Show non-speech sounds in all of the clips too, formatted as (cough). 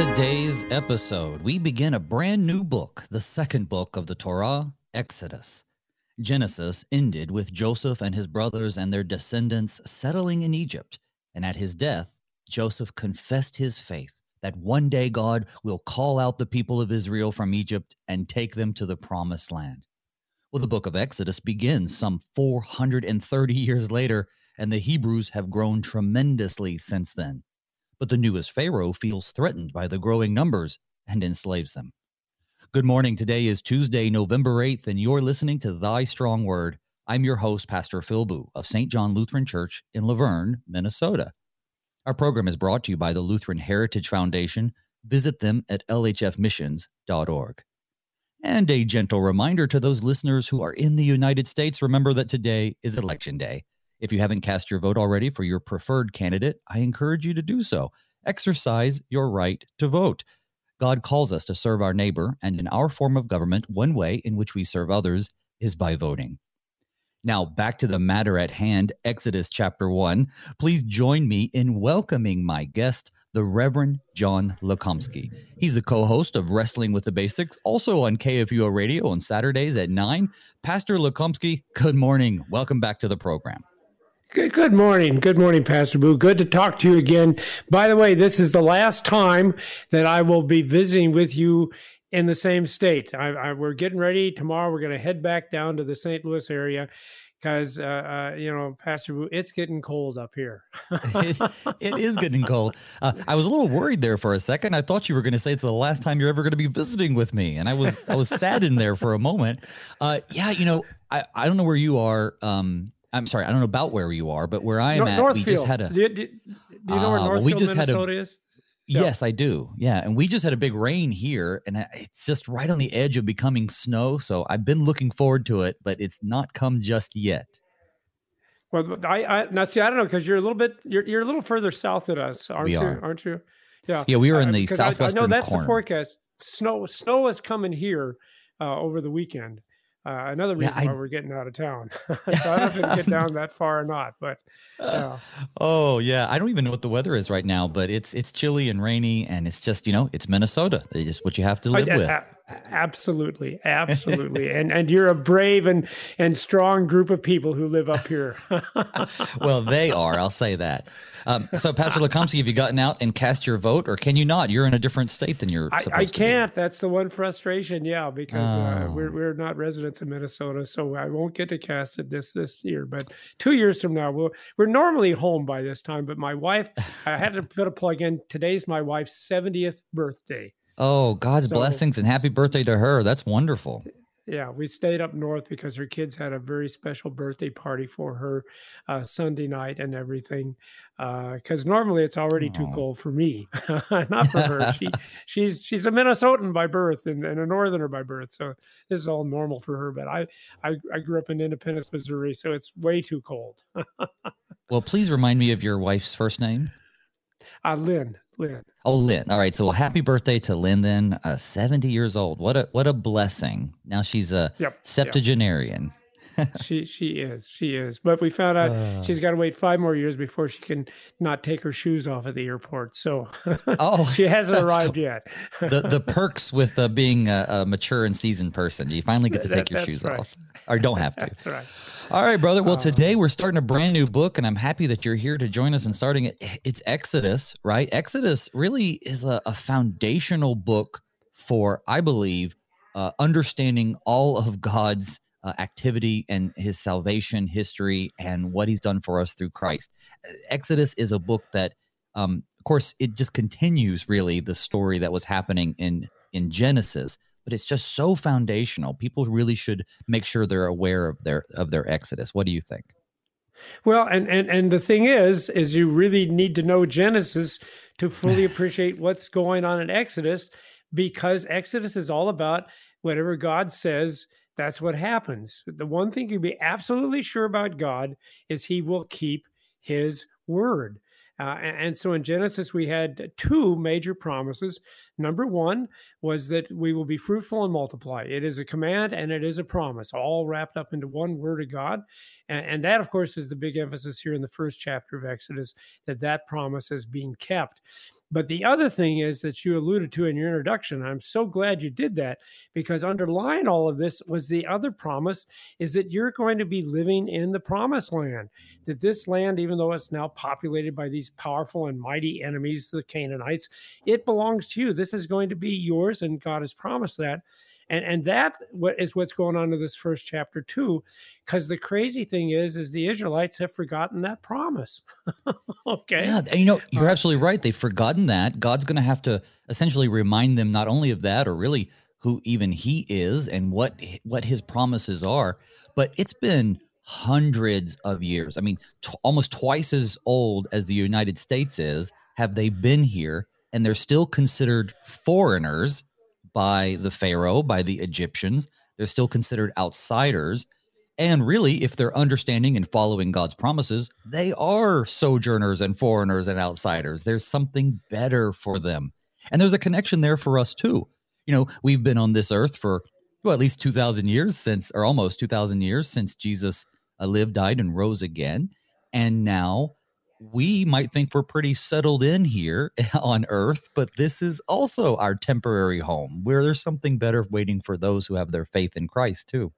Today's episode, we begin a brand new book, the second book of the Torah, Exodus. Genesis ended with Joseph and his brothers and their descendants settling in Egypt, and at his death, Joseph confessed his faith that one day God will call out the people of Israel from Egypt and take them to the promised land. Well, the book of Exodus begins some 430 years later, and the Hebrews have grown tremendously since then. But the newest Pharaoh feels threatened by the growing numbers and enslaves them. Good morning. Today is Tuesday, November 8th, and you're listening to Thy Strong Word. I'm your host, Pastor Phil Booe of St. John Lutheran Church in La Vergne, Minnesota. Our program is brought to you by the Lutheran Heritage Foundation. Visit them at lhfmissions.org. And a gentle reminder to those listeners who are in the United States remember that today is Election Day. If you haven't cast your vote already for your preferred candidate, I encourage you to do so. Exercise your right to vote. God calls us to serve our neighbor, and in our form of government, one way in which we serve others is by voting. Now, back to the matter at hand, Exodus chapter 1. Please join me in welcoming my guest, the Reverend John Lukomsky. He's the co host of Wrestling with the Basics, also on KFUO Radio on Saturdays at 9. Pastor Lukomsky, good morning. Welcome back to the program. Good, morning. Good morning, Pastor Booe. Good to talk to you again. By the way, this is the last time that I will be visiting with you in the same state. I, I, we're getting ready tomorrow. We're going to head back down to the St. Louis area because uh, uh, you know, Pastor Booe, it's getting cold up here. (laughs) it, it is getting cold. Uh, I was a little worried there for a second. I thought you were going to say it's the last time you're ever going to be visiting with me, and I was I was saddened there for a moment. Uh, yeah, you know, I I don't know where you are. Um, I'm sorry, I don't know about where you are, but where I'm North, at, Northfield. we just had a. Do you, do you know where Northfield, we just Minnesota had a, is? Yes, I do. Yeah, and we just had a big rain here, and it's just right on the edge of becoming snow. So I've been looking forward to it, but it's not come just yet. Well, I, I now see. I don't know because you're a little bit you're you're a little further south than us, aren't we you? Are. Aren't you? Yeah. Yeah, we were in the uh, southwestern. I, I know that's corner. the forecast. Snow snow is coming here uh, over the weekend. Uh, another reason yeah, I, why we're getting out of town. (laughs) (laughs) so I don't know if it get down that far or not, but yeah. Oh yeah, I don't even know what the weather is right now, but it's it's chilly and rainy, and it's just you know it's Minnesota. It's what you have to live I, with. I, absolutely, absolutely, (laughs) and and you're a brave and and strong group of people who live up here. well, they are. I'll say that. Um, so, Pastor Lukomsky, have you gotten out and cast your vote, or can you not? You're in a different state than you're. I, I can't. That's the one frustration. Yeah, because uh, oh. we're we're not residents of Minnesota, so I won't get to cast it this this year. But two years from now, we'll, we're normally home by this time. But my wife, I have to put a plug in. Today's my wife's 70th birthday. Oh, God's so, blessings and happy birthday to her. That's wonderful yeah, we stayed up north because her kids had a very special birthday party for her uh, Sunday night and everything. Because uh, normally it's already Aww. too cold for me, (laughs) not for her. (laughs) she she's she's a Minnesotan by birth and, and, a Northerner by birth, so this is all normal for her. But I I, I grew up in Independence, Missouri, so it's way too cold. (laughs) well, please remind me of your wife's first name. Uh, Lynn. Lynn. Oh, Lynn. All right. So, well, happy birthday to Lynn. Then, uh, seventy years old. What a what a blessing. Now she's a yep, septuagenarian. Yep. (laughs) she she is she is. But we found out uh, she's got to wait five more years before she can not take her shoes off at the airport. So, (laughs) oh, she hasn't (laughs) arrived yet. the the perks with uh, being a, a, mature and seasoned person, you finally get to take that, your shoes right. off, or don't have to. That's right. All right, brother. Well, uh, today we're starting a brand new book, and I'm happy that you're here to join us and starting it. It's Exodus, right? Exodus really is a, a foundational book for, I believe, uh, understanding all of God's uh, activity and his salvation history and what he's done for us through Christ. Exodus is a book that, um, of course, it just continues really the story that was happening in in Genesis but it's just so foundational. People really should make sure they're aware of their of their exodus. What do you think? Well, and and and the thing is, is you really need to know Genesis to fully (laughs) appreciate what's going on in Exodus, because Exodus is all about whatever God says. That's what happens. The one thing you can be absolutely sure about God is He will keep His word. Uh, and so in Genesis, we had two major promises. Number one was that we will be fruitful and multiply. It is a command and it is a promise, all wrapped up into one word of God. And, and that, of course, is the big emphasis here in the first chapter of Exodus that that promise is being kept. But the other thing is that you alluded to in your introduction. I'm so glad you did that because underlying all of this was the other promise is that you're going to be living in the promised land. That this land, even though it's now populated by these powerful and mighty enemies, the Canaanites, it belongs to you. This is going to be yours, and God has promised that and and that what is what's going on in this first chapter too because the crazy thing is is the israelites have forgotten that promise. (laughs) Okay? Yeah you know you're uh, absolutely right they've forgotten that. God's going to have to essentially remind them not only of that or really who even he is and what what his promises are but it's been hundreds of years. I mean t- almost twice as old as the united states is have they been here and they're still considered foreigners by the Pharaoh, by the Egyptians. They're still considered outsiders. And really, if they're understanding and following God's promises, they are sojourners and foreigners and outsiders. There's something better for them. And there's a connection there for us too. You know, we've been on this earth for, well, at least 2,000 years since, or almost 2,000 years since Jesus uh, lived, died, and rose again. And now we might think we're pretty settled in here (laughs) on earth, but this is also our temporary home where there's something better waiting for those who have their faith in Christ, too.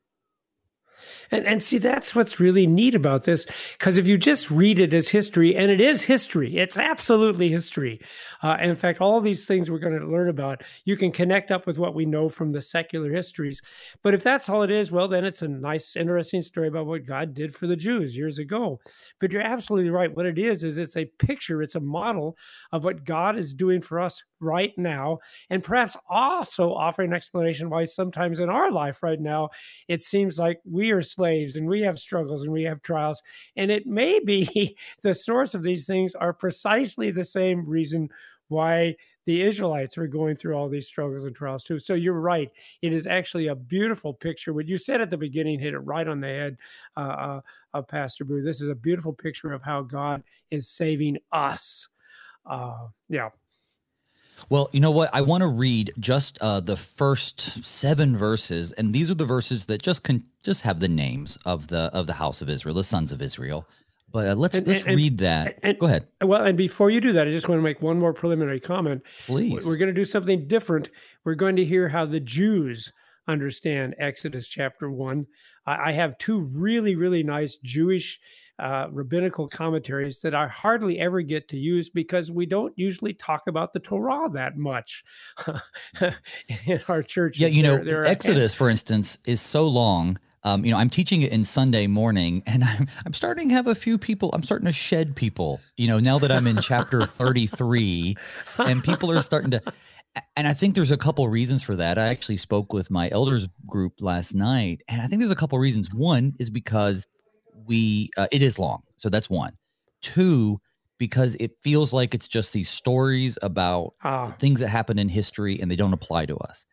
And, and see, that's what's really neat about this. Because if you just read it as history, and it is history, it's absolutely history. Uh, in fact, all these things we're going to learn about, you can connect up with what we know from the secular histories. But if that's all it is, well, then it's a nice, interesting story about what God did for the Jews years ago. But you're absolutely right. What it is, is it's a picture, it's a model of what God is doing for us right now, and perhaps also offering an explanation why sometimes in our life right now, it seems like we are slaves and we have struggles and we have trials. And it may be (laughs) the source of these things are precisely the same reason why the Israelites are going through all these struggles and trials too. So you're right. It is actually a beautiful picture. What you said at the beginning hit it right on the head, uh, uh, uh, Pastor Booe. This is a beautiful picture of how God is saving us. Uh, yeah. Well, you know what? I want to read just uh, the first seven verses, and these are the verses that just can just have the names of the of the house of Israel, the sons of Israel. But uh, let's and, let's and, read that. And, Go ahead. Well, and before you do that, I just want to make one more preliminary comment. Please. We're going to do something different. We're going to hear how the Jews understand Exodus chapter one. I have two really really nice Jewish uh, rabbinical commentaries that I hardly ever get to use because we don't usually talk about the Torah that much (laughs) in our church. Yeah, you know, there, Exodus, (laughs) for instance, is so long. Um, you know, I'm teaching it in Sunday morning, (laughs) and I'm I'm starting to have a few people. I'm starting to shed people. You know, now that I'm in chapter 33, and people are starting to. And I think there's a couple reasons for that. I actually spoke with my elders group last night, and I think there's a couple reasons. One is because we uh, it is long so that's one. Two because it feels like it's just these stories about ah. things that happen in history and they don't apply to us.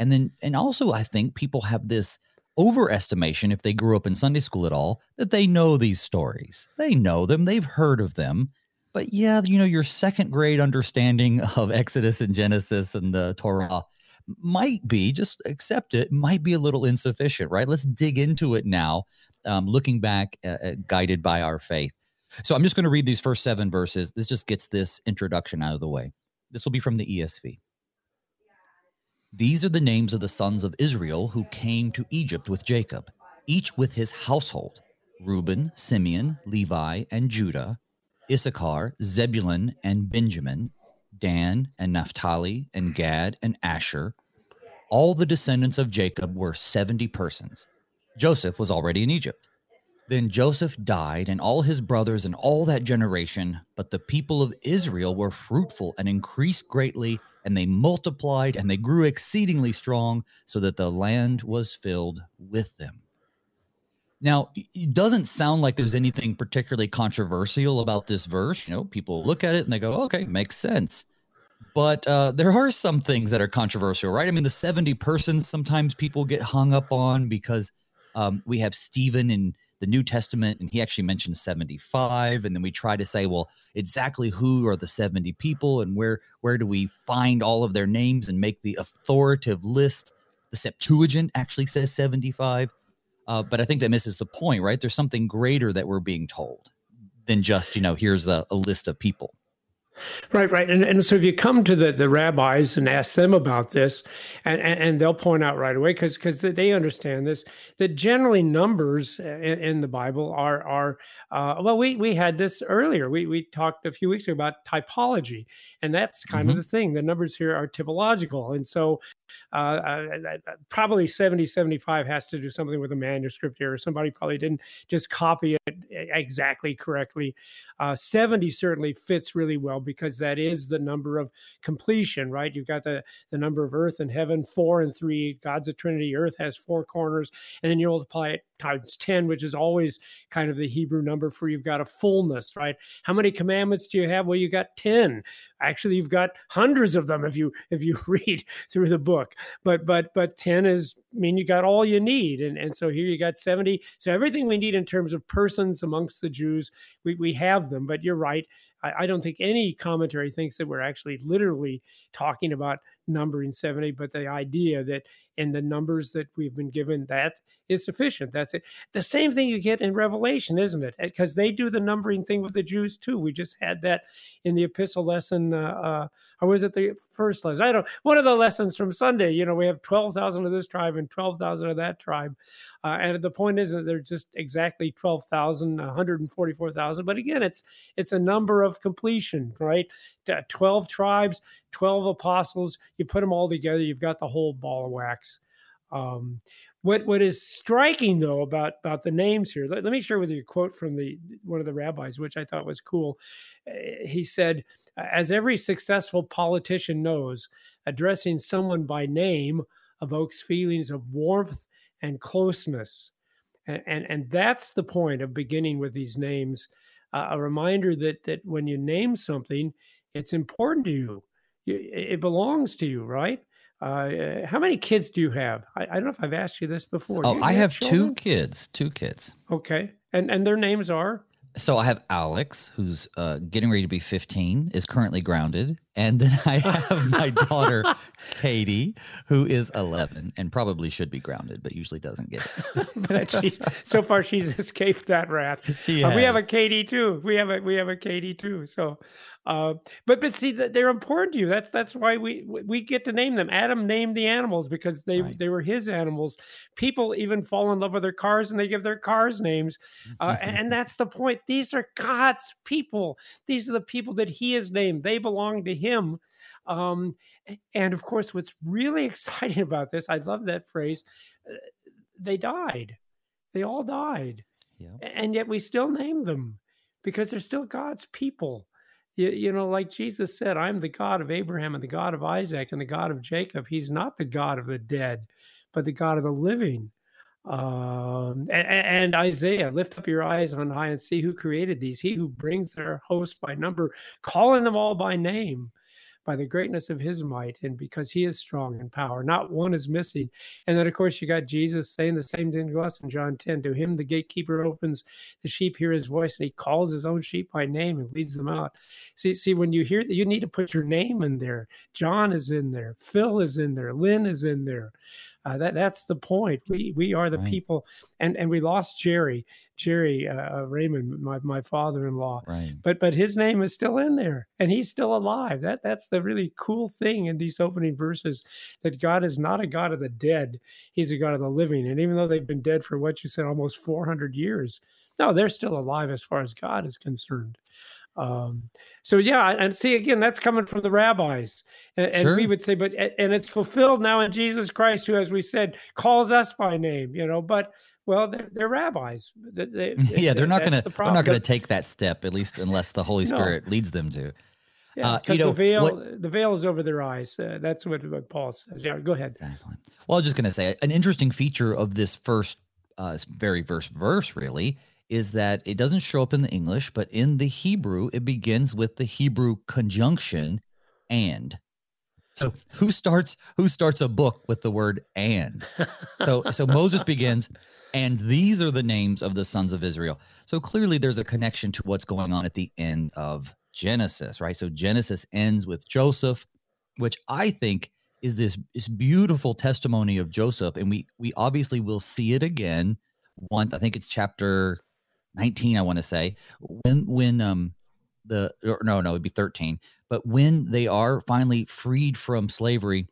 And then and also i think people have this overestimation if they grew up in sunday school at all that they know these stories. They know them. They've heard of them. But yeah you know your second grade understanding of exodus and genesis and the torah might be just accept it might be a little insufficient right? Let's dig into it now um, looking back, uh, uh, guided by our faith. So I'm just going to read these first seven verses. This just gets this introduction out of the way. This will be from the ESV. These are the names of the sons of Israel who came to Egypt with Jacob, each with his household Reuben, Simeon, Levi, and Judah, Issachar, Zebulun, and Benjamin, Dan, and Naphtali, and Gad, and Asher. All the descendants of Jacob were 70 persons. Joseph was already in Egypt. Then Joseph died, and all his brothers and all that generation. But the people of Israel were fruitful and increased greatly, and they multiplied and they grew exceedingly strong, so that the land was filled with them. Now, it doesn't sound like there's anything particularly controversial about this verse. You know, people look at it and they go, okay, makes sense. But uh, there are some things that are controversial, right? I mean, the 70 persons sometimes people get hung up on because um, we have Stephen in the New Testament, and he actually mentions 75. And then we try to say, well, exactly who are the 70 people and where where do we find all of their names and make the authoritative list? The Septuagint actually says 75. Uh, but I think that misses the point, right? There's something greater that we're being told than just, you know, here's a, a list of people. Right, right. And, and so if you come to the, the rabbis and ask them about this, and, and, and they'll point out right away, because because they understand this, that generally numbers in, in the Bible are, are uh, well, we, we had this earlier. We, we talked a few weeks ago about typology, and that's kind mm-hmm. of the thing. The numbers here are typological. And so uh, probably 70, 75 has to do something with a manuscript here. Somebody probably didn't just copy it exactly correctly. Uh, 70 certainly fits really well because that is the number of completion, right? You've got the, the number of earth and heaven, four and three. God's a Trinity. Earth has four corners. And then you multiply it times 10, which is always kind of the Hebrew number for you've got a fullness, right? How many commandments do you have? Well, you got 10. Actually, you've got hundreds of them if you if you (laughs) read through the book. But but but 10 is I mean you got all you need. And and so here you got 70. So everything we need in terms of persons amongst the Jews, we, we have them. But you're right. I, I don't think any commentary thinks that we're actually literally talking about numbering 70, but the idea that in the numbers that we've been given, that is sufficient. That's it. The same thing you get in Revelation, isn't it? Because they do the numbering thing with the Jews too. We just had that in the epistle lesson, uh, uh, or was it the first lesson? I don't. One of the lessons from Sunday. You know, we have twelve thousand of this tribe and twelve thousand of that tribe, uh, and the point is that they're just exactly 12,000, 144,000. But again, it's it's a number of completion, right? Twelve tribes, twelve apostles. You put them all together, you've got the whole ball of wax. Um, what what is striking though about about the names here? Let, let, me share with you a quote from the one of the rabbis, which I thought was cool. Uh, he said, "As every successful politician knows, addressing someone by name evokes feelings of warmth and closeness." And, and, and that's the point of beginning with these names. Uh, a reminder that that when you name something, it's important to you. It belongs to you, right? Uh, how many kids do you have? I, I, don't know if I've asked you this before. Oh, I have, have two kids. Two kids. Okay, and and their names are. So I have Alex, who's uh, getting ready to be 15, is currently grounded, and then (laughs) I have my daughter Katie, who is 11 and probably should be grounded, but usually doesn't get it. (laughs) she, so far, she's escaped that wrath. (laughs) She uh, we have a Katie too. We have a we have a Katie too. So uh, but but see that they're important to you. That's that's why we we get to name them. Adam named the animals because they right. they were his animals. People even fall in love with their cars and they give their cars names, uh, and, and that's the point. These are God's people. These are the people that He has named. They belong to Him. Um, and of course, what's really (laughs) exciting about this, I love that phrase. Uh, they died. They all died, yeah. and yet we still name them because they're still God's people you, you know, like Jesus said, I'm the God of Abraham and the God of Isaac and the God of Jacob. He's not the God of the dead, but the God of the living. Um, and, and, Isaiah, lift up your eyes on high and see who created these. He who brings their host by number, calling them all by name by the greatness of his might and because he is strong in power. Not one is missing. And then, of course, you got Jesus saying the same thing to us in John 10. To him, the gatekeeper opens, the sheep hear his voice, and he calls his own sheep by name and leads them out. See, see, when you hear that, you need to put your name in there. John is in there, Phil is in there, Lynn is in there. Uh, that that's the point. We we are the right. people, and and we lost Jerry. Jerry uh, uh, Raymond, my, my father-in-law. Right. But but his name is still in there, and he's still alive. That that's the really cool thing in these opening verses that God is not a God of the dead; He's a God of the living. And even though they've been dead for what you said, almost 400 years, no, they're still alive as far as God is concerned. Um, so yeah, and see again, that's coming from the rabbis, and, and we would say, but and it's fulfilled now in Jesus Christ, who, as we said, calls us by name. You know, but well, they're, they're rabbis. They, they, (laughs) yeah, they're not going to the they're not going to take that step, at least unless the Holy Spirit no. leads them to. Yeah, because uh, you know, the veil what, the veil is over their eyes. Uh, that's what, what Paul says. Yeah, go ahead. Exactly. Well, I was just going to say an interesting feature of this first, uh, very first verse, really, is that it doesn't show up in the English, but in the Hebrew, it begins with the Hebrew conjunction and. So who starts who starts a book with the word and? So so Moses begins and these are the names of the sons of Israel. So clearly there's a connection to what's going on at the end of Genesis, right? So Genesis ends with Joseph, which I think is this, this beautiful testimony of Joseph. And we we obviously will see it again once I think it's chapter 19, I want to say, when when um the or no no it'd be 13 but when they are finally freed from slavery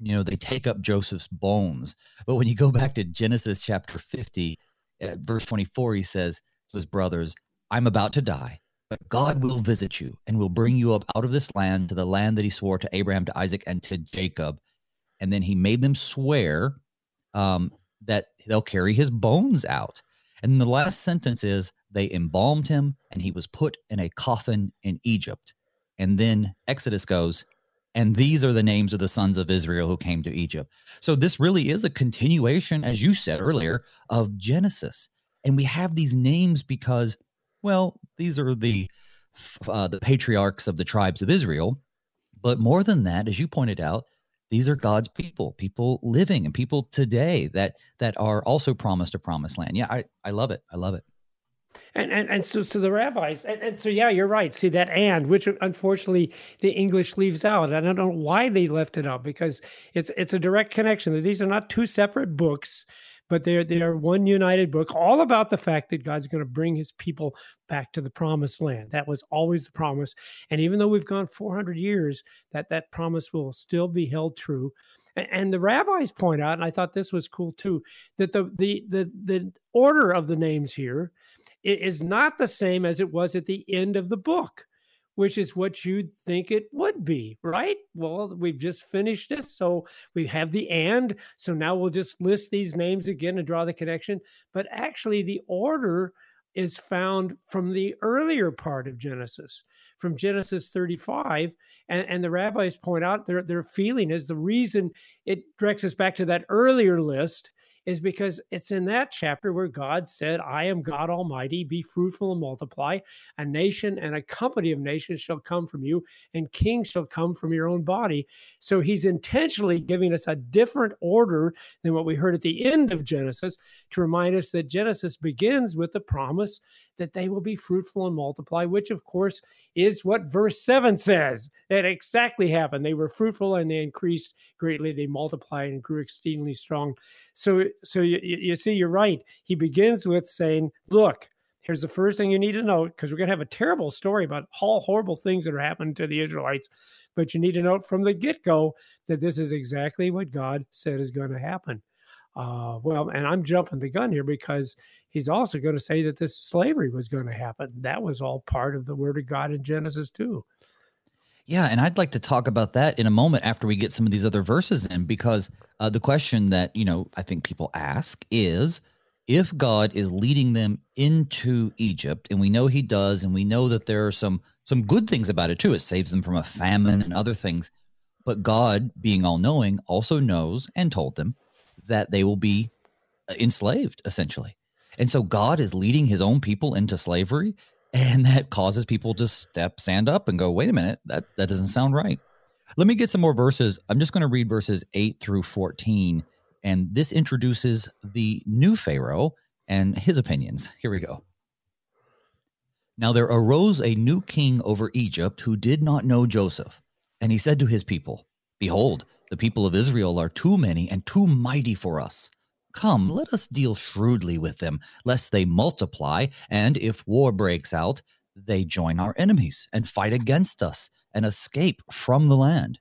you know they take up joseph's bones. But when you go back to genesis chapter 50 verse 24 he says to his brothers i'm about to die but god will visit you and will bring you up out of this land to the land that he swore to abraham to isaac and to jacob. And then he made them swear um, that they'll carry his bones out and the last sentence is they embalmed him and he was put in a coffin in Egypt. And then Exodus goes, and these are the names of the sons of Israel who came to Egypt. So this really is a continuation, as you said earlier, of Genesis. And we have these names because, well, these are the uh, the patriarchs of the tribes of Israel. But more than that, as you pointed out, these are God's people, people living and people today that that are also promised a promised land. Yeah, I, I love it. I love it. And and, and so so the rabbis and, and so yeah, you're right. See that and which unfortunately the English leaves out. I don't know why they left it out because it's it's a direct connection. that These are not two separate books but they're they're one united book, all about the fact that God's going to bring His people back to the promised land. That was always the promise, and even though we've gone 400 years, that that promise will still be held true. And, and the rabbis point out, and I thought this was cool too, that the the the the order of the names here is not the same as it was at the end of the book which is what you'd think it would be, right? Well, we've just finished this. So we have the and. So now we'll just list these names again and draw the connection. But actually, the order is found from the earlier part of Genesis, from Genesis 35. And, and the rabbis point out their, their feeling is the reason it directs us back to that earlier list is because it's in that chapter where God said, I am God Almighty, be fruitful and multiply. A nation and a company of nations shall come from you, and kings shall come from your own body. So he's intentionally giving us a different order than what we heard at the end of Genesis to remind us that Genesis begins with the promise that they will be fruitful and multiply, which of course is what verse 7 says. That exactly happened. They were fruitful and they increased greatly. They multiplied and grew exceedingly strong. So, so you, you see, you're right. He begins with saying, Look, here's the first thing you need to know because we're going to have a terrible story about all horrible things that are happening to the Israelites. But you need to note from the get go that this is exactly what God said is going to happen. Uh, well, and I'm jumping the gun here because he's also going to say that this slavery was going to happen. That was all part of the word of God in Genesis too. Yeah, and I'd like to talk about that in a moment after we get some of these other verses in, because uh, the question that you know I think people ask is, if God is leading them into Egypt, and we know He does, and we know that there are some some good things about it too. It saves them from a famine and other things, but God, being all knowing, also knows and told them that they will be uh, enslaved essentially. And so God is leading his own people into slavery and that causes people to step stand up and go, "Wait a minute, that that doesn't sound right." Let me get some more verses. I'm just going to read verses 8 through 14 and this introduces the new Pharaoh and his opinions. Here we go. Now there arose a new king over Egypt who did not know Joseph, and he said to his people, Behold, the people of Israel are too many and too mighty for us. Come, let us deal shrewdly with them, lest they multiply, and if war breaks out, they join our enemies and fight against us and escape from the land.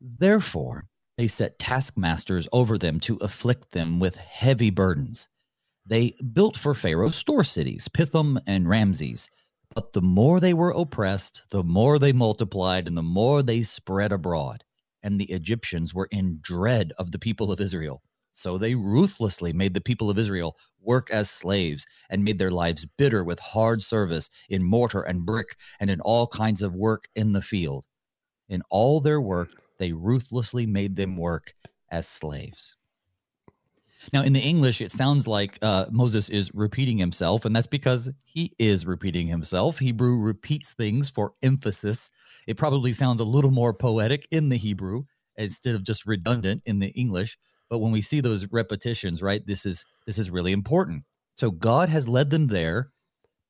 Therefore, they set taskmasters over them to afflict them with heavy burdens. They built for Pharaoh store cities, Pithom and Ramses. But the more they were oppressed, the more they multiplied and the more they spread abroad. And the Egyptians were in dread of the people of Israel. So they ruthlessly made the people of Israel work as slaves and made their lives bitter with hard service in mortar and brick and in all kinds of work in the field. In all their work, they ruthlessly made them work as slaves. Now, in the English, it sounds like uh, Moses is repeating himself, and that's because he is repeating himself. Hebrew repeats things for emphasis. It probably sounds a little more poetic in the Hebrew instead of just redundant in the English but when we see those repetitions right this is this is really important so god has led them there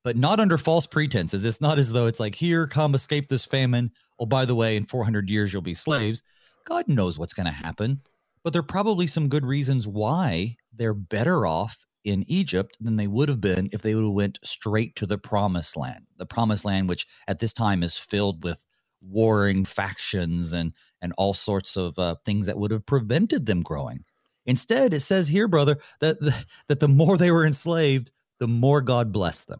but not under false pretenses it's not as though it's like here come escape this famine oh by the way in 400 years you'll be slaves god knows what's going to happen but there are probably some good reasons why they're better off in Egypt than they would have been if they would have went straight to the promised land. The promised land, which at this time is filled with warring factions and and all sorts of uh, things that would have prevented them growing. Instead, it says here, brother, that the, (laughs) that the more they were enslaved, the more God blessed them.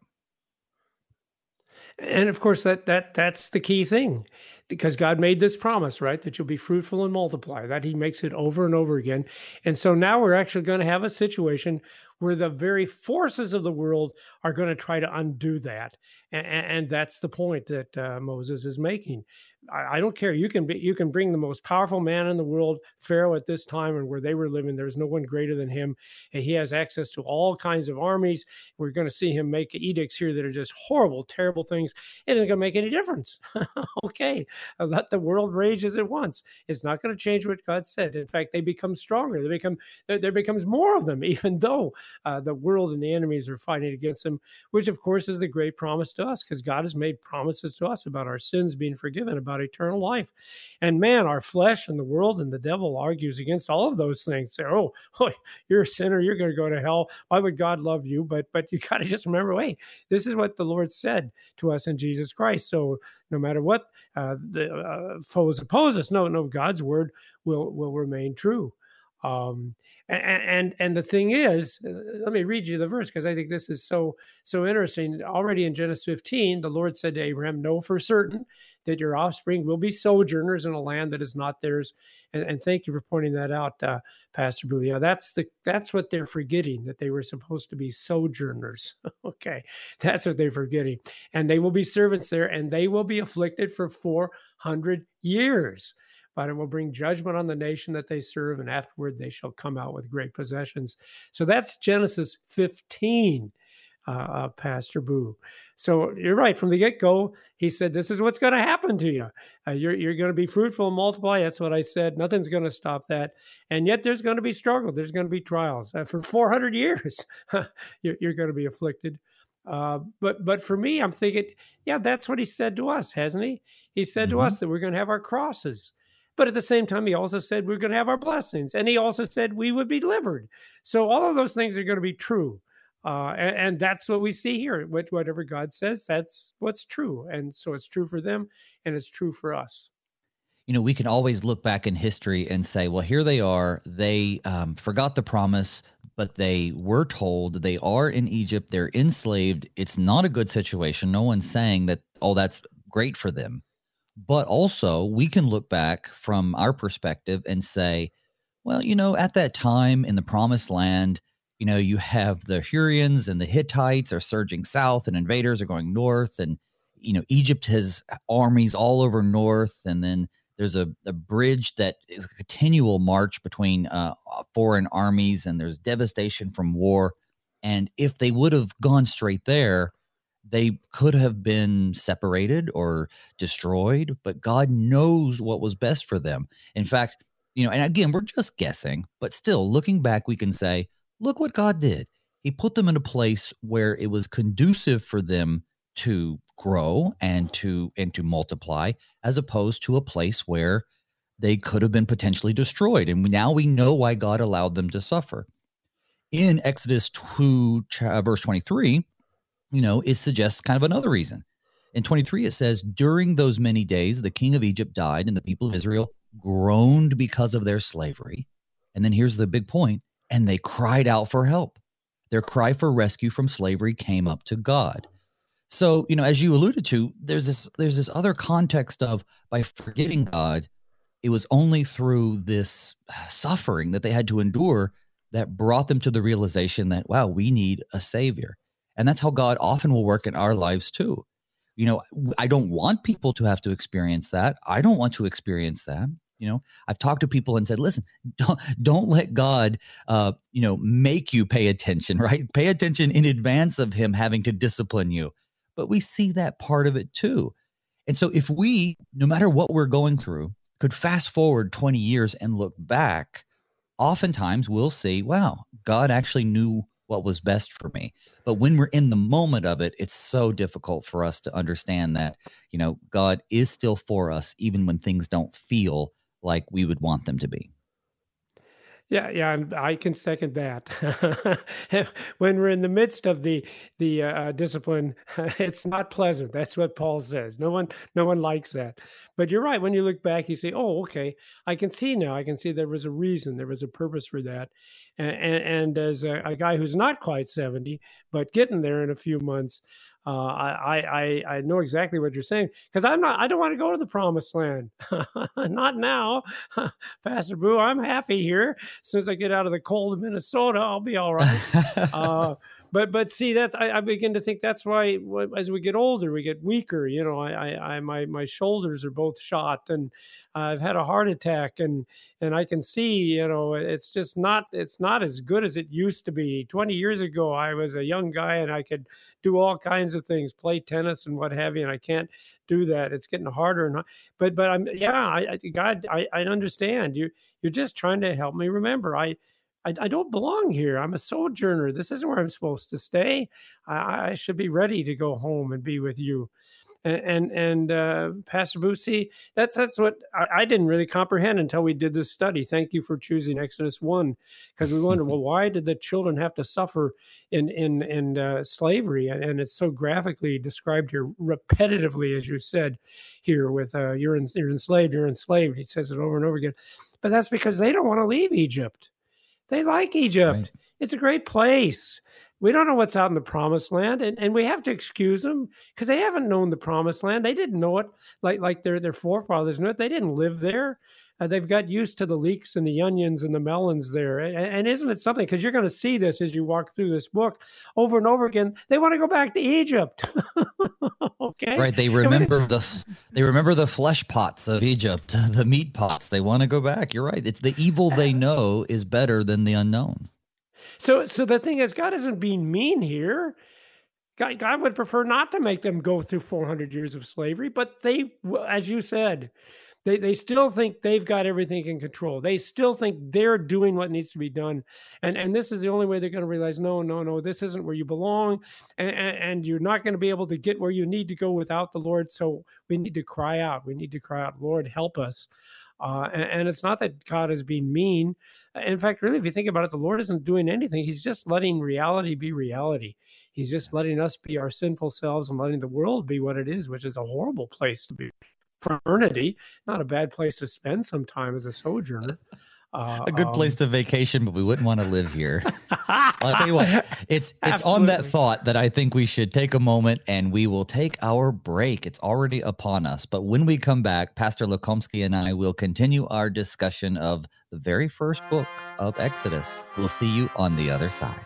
And of course, that that that's the key thing because God made this promise, right? That you'll be fruitful and multiply. That He makes it over and over again. And so now we're actually going to have a situation where the very forces of the world are going to try to undo that. And, and that's the point that uh, Moses is making. I, I, don't care. You can be, you can bring the most powerful man in the world, Pharaoh at this time and where they were living. There's no one greater than him, and he has access to all kinds of armies. We're going to see him make edicts here that are just horrible, terrible things. It isn't going to make any difference. (laughs) okay, let the world rage as it wants. It's not going to change what God said. In fact, they become stronger. They become there, there becomes more of them, (laughs) even though uh, the world and the enemies are fighting against him, Which, of course, is the great promise to us, because God has made promises to us about our sins being forgiven, about eternal life. And man, our flesh and the world and the devil argues against all of those things. Say, oh, (laughs) oh you're a sinner, you're going to go to hell. Why would God love you? But but you (laughs) got to just remember, wait, this is what the Lord said to us in Jesus Christ. So no matter what uh, the uh, foes oppose us, no, no, God's word will will remain true. Um, and, and the thing is, uh, let me read you the verse because I think this is so so interesting. Already in Genesis 15, the Lord said to Abraham, "Know for certain that your offspring will be sojourners in a land that is not theirs." And, and thank you for pointing that out, uh, Pastor. Yeah, that's the that's what they're forgetting that they were supposed to be sojourners. (laughs) okay, that's what they're forgetting, and they will be servants there, and they will be afflicted for 400 years but it will bring judgment on the nation that they serve, and afterward they shall come out with great possessions. So that's Genesis 15, uh, uh, Pastor Booe. So you're right. From the get go, he said, This is what's going to happen to you. Uh, you're you're going to be fruitful and multiply. That's what I said. Nothing's going to stop that. And yet there's going to be struggle. There's going to be trials. Uh, for 400 years, (laughs) you're, you're going to be afflicted. Uh, but but for me, I'm thinking, yeah, that's what he said to us, hasn't he? He said mm-hmm. to us that we're going to have our crosses. But at the same time, he also said we're going to have our blessings. And he also said we would be delivered. So all of those things are going to be true. Uh, and, and, that's what we see here. Whatever God says, that's what's true. And so it's true for them and it's true for us. You know, we can always look back in history and say, well, here they are. They um, forgot the promise, but they were told they are in Egypt. They're enslaved. It's not a good situation. No one's saying that, oh, that's great for them. But also, we can look back from our perspective and say, well, you know, at that time in the promised land, you know, you have the Hurrians and the Hittites are surging south and invaders are going north. And, you know, Egypt has armies all over north. And then there's a, a bridge that is a continual march between uh, foreign armies and there's devastation from war. And if they would have gone straight there, they could have been separated or destroyed, but God knows what was best for them. In fact, you know, and again, we're just guessing, but still looking back, we can say, look what God did. He put them in a place where it was conducive for them to grow and to and to multiply as opposed to a place where they could have been potentially destroyed and now we know why God allowed them to suffer. In Exodus 2 verse 23, you know, it suggests kind of another reason. In 23, it says, During those many days, the king of Egypt died, and the people of Israel groaned because of their slavery. And then here's the big point and they cried out for help. Their cry for rescue from slavery came up to God. So, you know, as you alluded to, there's this there's this other context of by forgetting God, it was only through this uh, suffering that they had to endure that brought them to the realization that wow, we need a savior. And that's how God often will work in our lives too. You know, I don't want people to have to experience that. I don't want to experience that. You know, I've talked to people and said, listen, (laughs) don't don't let God uh, you know, make you pay attention, (laughs) right? Pay attention in advance of him having to discipline you. But we see that part of it too. And so if we, no matter what we're going through, could fast forward 20 years and look back, oftentimes we'll see, wow, God actually knew what was best for me. But when we're in the moment of it, it's so difficult for us to understand that, you know, God is still for us, even when things don't feel like we would want them to be. Yeah, yeah, and I can second that. (laughs) when we're in the midst of the the uh, discipline, (laughs) it's not pleasant. That's what Paul says. No one, no one likes that. But you're right. When you look back, you say, "Oh, okay, I can see now. I can see there was a reason. There was a purpose for that." And, and, and as a, a guy who's not quite seventy, but getting there in a few months, uh, I, I I know exactly what you're saying because I'm not I don't want to go to the promised land, (laughs) not now, (laughs) Pastor Booe. I'm happy here. As soon as I get out of the cold of Minnesota, I'll be all right. (laughs) uh, but but see that's I, I, begin to think that's why as we get older we get weaker you know I, I, my my shoulders are both shot and I've had a heart attack and and I can see you know it's just not it's not as good as it used to be. 20 years ago I was a young guy and I could do all kinds of things play tennis and what have you and I can't do that. It's getting harder and but but I'm yeah I, God I, I understand. You you're just trying to help me remember. I I, I, don't belong here. I'm a sojourner. This isn't where I'm supposed to stay. I, I should be ready to go home and be with you. And and, and uh, Pastor Boosie, that's that's what I, I, didn't really comprehend until we did this study. Thank you for choosing Exodus one, because we wondered, well, why did the children have to suffer in in in uh, slavery? And, it's so graphically described here, repetitively, as you said here, with uh, you're in, you're enslaved, you're enslaved. He says it over and over again. But that's because they don't want to leave Egypt they like Egypt. Right. It's a great place. We don't know what's out in the promised land, and, and we have to excuse them because they haven't known the promised land. They didn't know it like like their their forefathers knew it. They didn't live there. Uh, they've got used to the leeks and the onions and the melons there. And, and isn't it something? Because you're going to see this as you walk through this book over and over again. They want to go back to Egypt. (laughs) okay, right? They remember the they remember the flesh pots of Egypt, (laughs) the meat pots. They want to go back. You're right. It's the evil they (laughs) know is better than the unknown. So, so the thing is, God isn't being mean here. God, God would prefer not to make them go through 400 years of slavery, but they, as you said, they, they still think they've got everything in control. They still think they're doing what needs to be done. And, and this is the only way they're going to realize no, no, no, this isn't where you belong. And, and you're not going to be able to get where you need to go without the Lord. So we need to cry out. We need to cry out, Lord, help us. Uh, and, and, it's not that God is being mean. In fact, really, if you think about it, the Lord isn't doing anything. He's just letting reality be reality. He's just letting us be our sinful selves and letting the world be what it is, which is a horrible place to be fraternity. Not a bad place to spend some time as a sojourner. Uh, (laughs) a good um, place to vacation, but we wouldn't want to live here. (laughs) I'll tell you what, it's it's on that thought that I think we should take a moment and we will take our break. It's already upon us, but when we come back, Pastor Lukomsky and I will continue our discussion of the very first book of Exodus. We'll see you on the other side.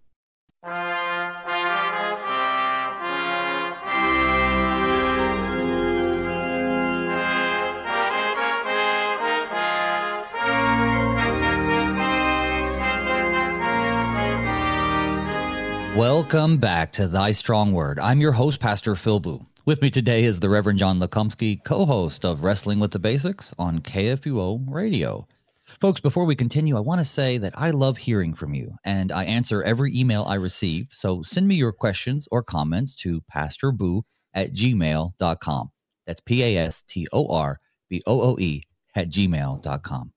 Welcome back to Thy Strong Word. I'm your host, Pastor Phil Booe. With me today is the Reverend John Lukomsky, co host of Wrestling with the Basics on KFUO Radio. Folks, before we continue, I want to say that I love hearing from you and I answer every email I receive. So send me your questions or comments to pastorbooe at gmail.com. That's P A S T O R B O O E at gmail.com.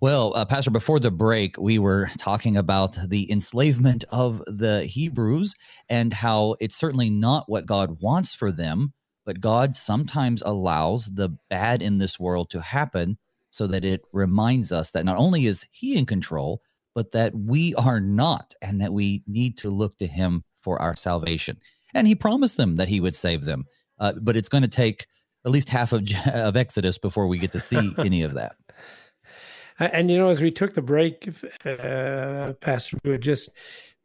Well, uh, Pastor, before the break, we were talking about the enslavement of the Hebrews and how it's certainly not what God wants for them, but God sometimes allows the bad in this world to happen so that it reminds us that not only is He in control, but that we are not, and that we need to look to Him for our salvation. And He promised them that He would save them, uh, but it's going to take at least half of, of Exodus before we get to see (laughs) any of that. And you know, as we took the break, uh, Pastor, it just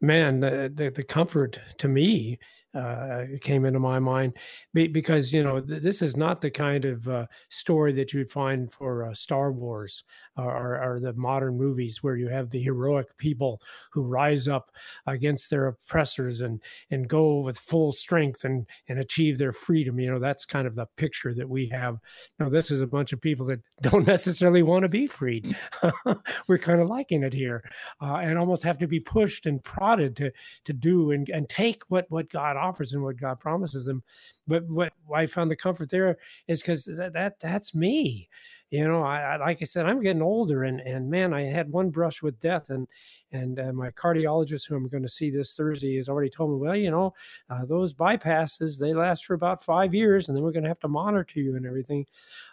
man, the, the, the comfort to me uh, came into my mind because you know th- this is not the kind of uh, story that you'd find for uh, Star Wars or, or, the modern movies where you have the heroic people who rise up against their oppressors and and go with full strength and and achieve their freedom. You know that's kind of the picture that we have. Now this is a bunch of people that (laughs) don't necessarily want to be freed. (laughs) We're kind of liking it here, uh, and almost have to be pushed and prodded to to do and and take what what God offers and what God promises them. But what I found the comfort there is because that, that that's me. You know, I, I, like I said, I'm getting older, and and man, I had one brush with death, and and uh, my cardiologist, who I'm going to see this Thursday, has already told me, well, you know, uh, those bypasses they last for about five years, and then we're going to have to monitor you and everything.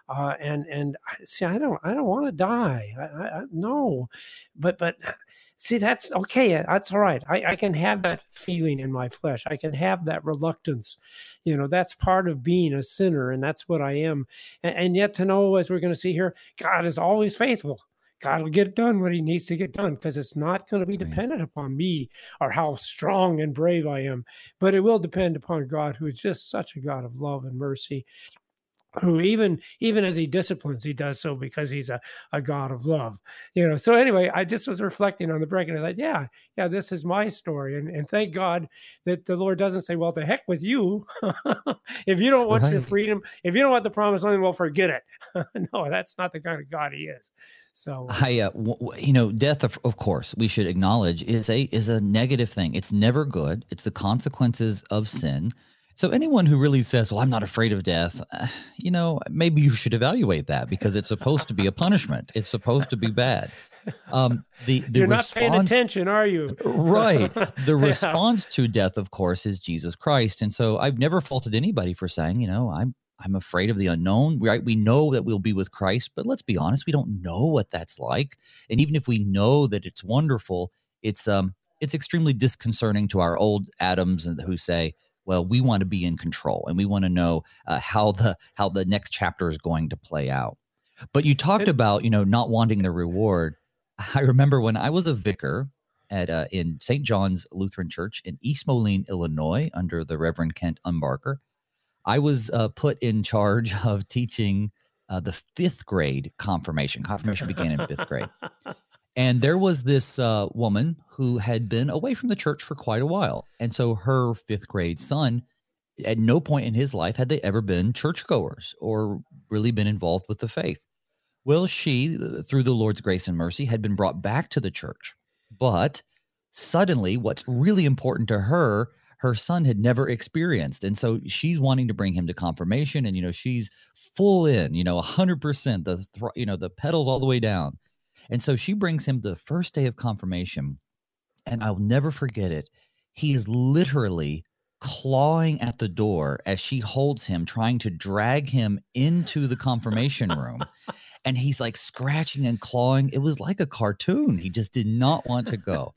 Uh, and and see, I don't I don't want to die. I, I, no, but but see that's okay that's all right. I, I can have that feeling in my flesh. I can have that reluctance. You know that's part of being a sinner and that's what i am. And, and yet to know as we're going to see here god is always faithful. God will get done what he needs to get done because it's not going to be dependent upon me or how strong and brave I am, but it will depend upon God, who is just such a God of love and mercy who even even as he disciplines he does so because he's a, a god of love you know so anyway i just was reflecting on the break and i thought yeah yeah this is my story and, and thank god that the lord doesn't say well to heck with you (laughs) if you don't want right. your freedom if you don't want the promised land well forget it (laughs) no that's not the kind of god he is so uh, I, uh, w- you know, death, of, of course, we should acknowledge is a is a negative thing. It's never good. It's the consequences of sin. So anyone who really says, "Well, I'm not afraid of death," uh, you know, maybe you should evaluate that because it's supposed to be a punishment. It's supposed to be bad. Um, the the You're response, not paying attention, are you? right. (laughs) The yeah. response to death, of course, is Jesus Christ, and so I've never faulted anybody for saying, you know, I'm I'm afraid of the unknown. Right? We know that we'll be with Christ, but let's be honest, we don't know what that's like. And even if we know that it's wonderful, it's um it's extremely disconcerting to our old Adams who say well we want to be in control and we want to know uh, how the how the next chapter is going to play out. But you talked about you know not wanting the reward. (laughs) I remember when i was a vicar at uh, in st john's lutheran church in east moline illinois under the reverend kent umbarker i was uh, put in charge of teaching uh, the fifth grade confirmation. Confirmation began in fifth grade (laughs) and there was this uh, woman who had been away from the church for quite a while. And so her fifth grade son, at no point in his life had they ever been churchgoers or really been involved with the faith. Well, she, through the Lord's grace and mercy, had been brought back to the church. But suddenly, what's really important to her, her son had never experienced. And so she's wanting to bring him to confirmation. And, you know, she's full in, you know, 100%, the, you know, the pedals all the way down. And so she brings him the first day of confirmation, and I'll never forget it. He is literally clawing at the door as she holds him, trying to drag him into the confirmation room. and he's like scratching and clawing. It was like a cartoon. He just did not want to go.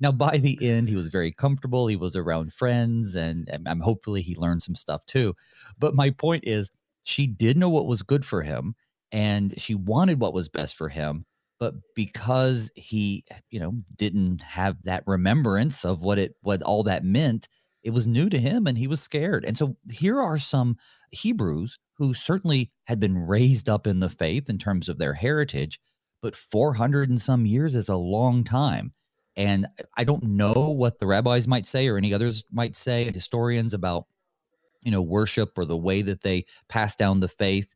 now, by the end, he was very comfortable. He was around friends, and, and, and hopefully he learned some stuff too. But my point is, she did know what was good for him, and she wanted what was best for him but because he you know didn't have that remembrance of what it what all that meant it was new to him and he was scared. And so here are some hebrews who certainly had been raised up in the faith in terms of their heritage but 400 and some years is a long time. And i don't know what the rabbis might say or any others might say historians about you know worship or the way that they pass down the faith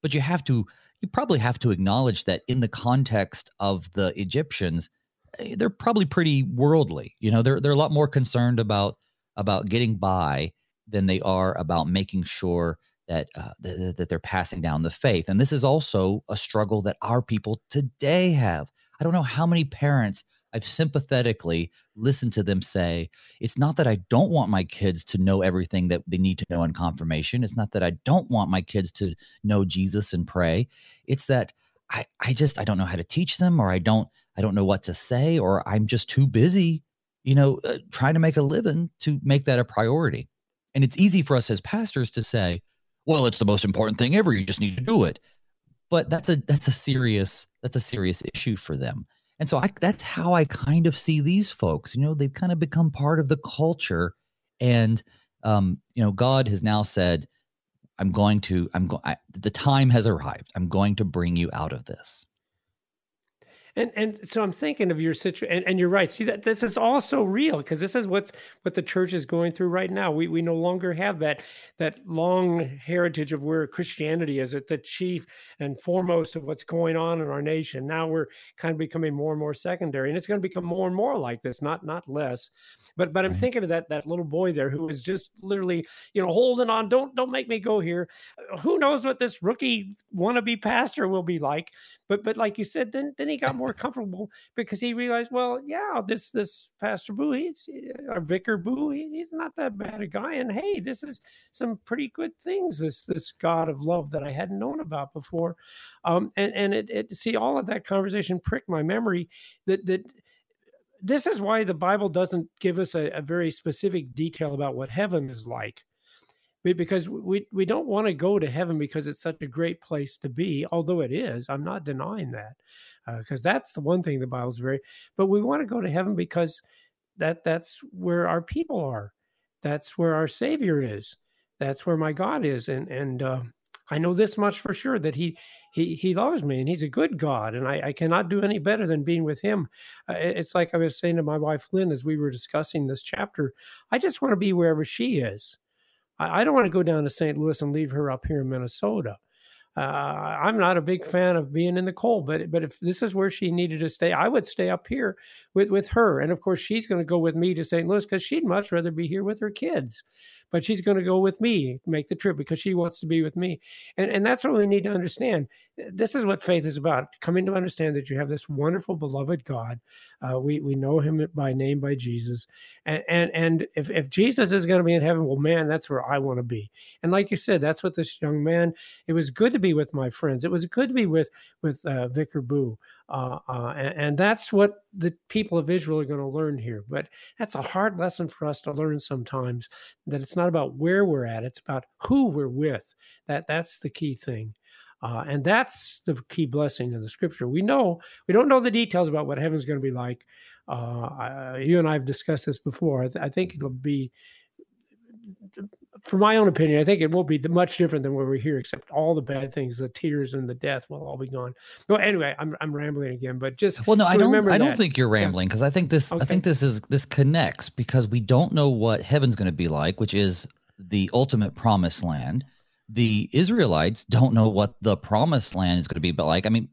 but you have to you probably have to acknowledge that in the context of the Egyptians, eh, they're probably pretty worldly. You know, they're they're a lot more concerned about about getting by than they are about making sure that uh, th- that they're passing down the faith. And this is also a struggle that our people today have. I don't know how many parents I've sympathetically listened to them say, it's not that I don't want my kids to know everything that they need to know in confirmation. It's not that I don't want my kids to know Jesus and pray. It's that I, I just I don't know how to teach them or I don't I don't know what to say, or I'm just too busy, you know, uh, trying to make a living to make that a priority. And it's easy for us as pastors to say, well, it's the most important thing ever. You just need to do it. But that's a that's a serious that's a serious issue for them. And so I, that's how I kind of see these folks. You know, they've kind of become part of the culture, and um, you know, God has now said, "I'm going to. I'm going. The time has arrived. I'm going to bring you out of this." And and so I'm thinking of your situation, and, and, you're right. See that this is also real because this is what's what the church is going through right now. We we no longer have that that long heritage of where Christianity is at the chief and foremost of what's going on in our nation. Now we're kind of becoming more and more secondary, and it's going to become more and more like this, not not less. But but I'm right. thinking of that that little boy there who is just literally you know holding on. Don't don't make me go here. Who knows what this rookie wannabe pastor will be like? But but like you said, then then he got more (laughs) comfortable because he realized, well, yeah, this this Pastor Booe, he's or Vicar Booe, he, he's not that bad a guy, and hey, this is some pretty good things. This this God of love that I hadn't known about before, um, and and it, it see all of that conversation pricked my memory that that this is why the Bible doesn't give us a, a, very specific detail about what heaven is like because we we don't want to go to heaven because it's such a great place to be although it is i'm not denying that because uh, that's the one thing the bible's very but we want to go to heaven because that that's where our people are. That's where our savior is. That's where my god is and and uh, i know this much for sure that he he he loves me and he's a good god and i, I cannot do any better than being with him. Uh, it's like i was saying to my wife lynn as we were discussing this chapter i just want to be wherever she is I, I don't want to go down to St. Louis and leave her up here in Minnesota. Uh, I'm not a big fan of being in the cold, but but if this is where she needed to stay, I would stay up here with with her. And of course, she's going to go with me to St. Louis because she'd much rather be here with her kids but she's going to go with me, make the trip because she wants to be with me. And, and that's what we need to understand. This is what faith is about coming to understand that you have this wonderful, beloved God. Uh, we, we know him by name, by Jesus. And, and, and if, if Jesus is going to be in heaven, well, man, that's where I want to be. And like you said, that's what this young man, it was good to be with my friends. It was good to be with, with uh, Vicar Booe. Uh, uh, and, and, that's what the people of Israel are going to learn here. But that's a hard lesson for us to learn sometimes. That it's not about where we're at; it's about who we're with. That that's the key thing. Uh, and that's the key blessing in the scripture. We know we don't know the details about what heaven's going to be like. Uh, you and I have discussed this before. I, th- I think it'll be for my own opinion, I think it won't be much different than what we're here, except all the bad things, the tears and the death will all be gone. But anyway, I'm I'm rambling again, but just well, no, I don't. I don't think you're rambling because I think this. Okay. I think this is this connects because we don't know what heaven's going to be like, which is the ultimate promised land. The Israelites don't know what the promised land is going to be but like. I mean,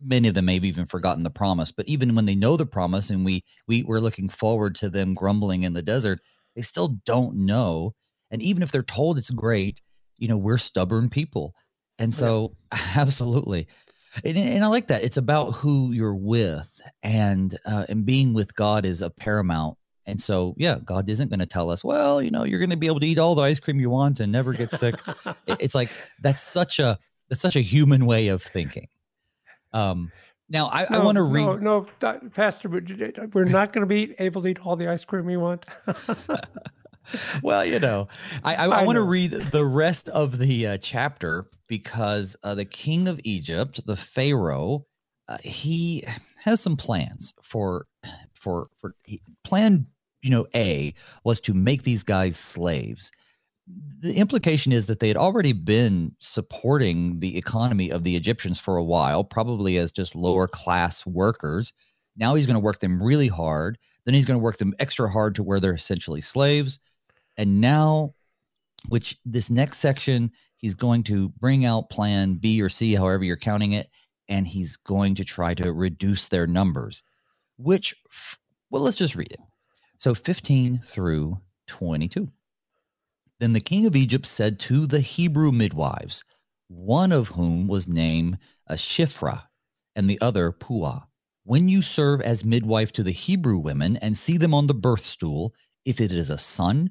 many of them may have even forgotten the promise, but even when they know the promise and we we we're looking forward to them grumbling in the desert, they still don't know and even if they're told it's great, you know, we're stubborn people. And so, yeah. (laughs) absolutely. And, and, I like that. It's about who you're with, and uh, and being with God is a paramount. And so, yeah, God isn't going to tell us, well, you know, you're going to be able to eat all the ice cream you want and never get sick. (laughs) it's like that's such a that's such a human way of thinking. Um, now I, no, I want to read. No, no, Pastor, we're not going to be able to eat all the ice cream we want (laughs) (laughs) well, you know, I, I, I, I want to read the rest of the uh, chapter because uh, the king of Egypt, the Pharaoh, uh, he has some plans for for for he, plan. You know, A was to make these guys slaves. The implication is that they had already been supporting the economy of the Egyptians for a while, probably as just lower class workers. Now he's going to work them really hard. Then he's going to work them extra hard to where they're essentially slaves. And now, which this next section, he's going to bring out plan B or C, however you're counting it, and he's going to try to reduce their numbers, which, well, let's just read it. So 15 through 22. Then the king of Egypt said to the Hebrew midwives, one of whom was named Shiphrah and the other Puah. When you serve as midwife to the Hebrew women and see them on the birth stool, if it is a son,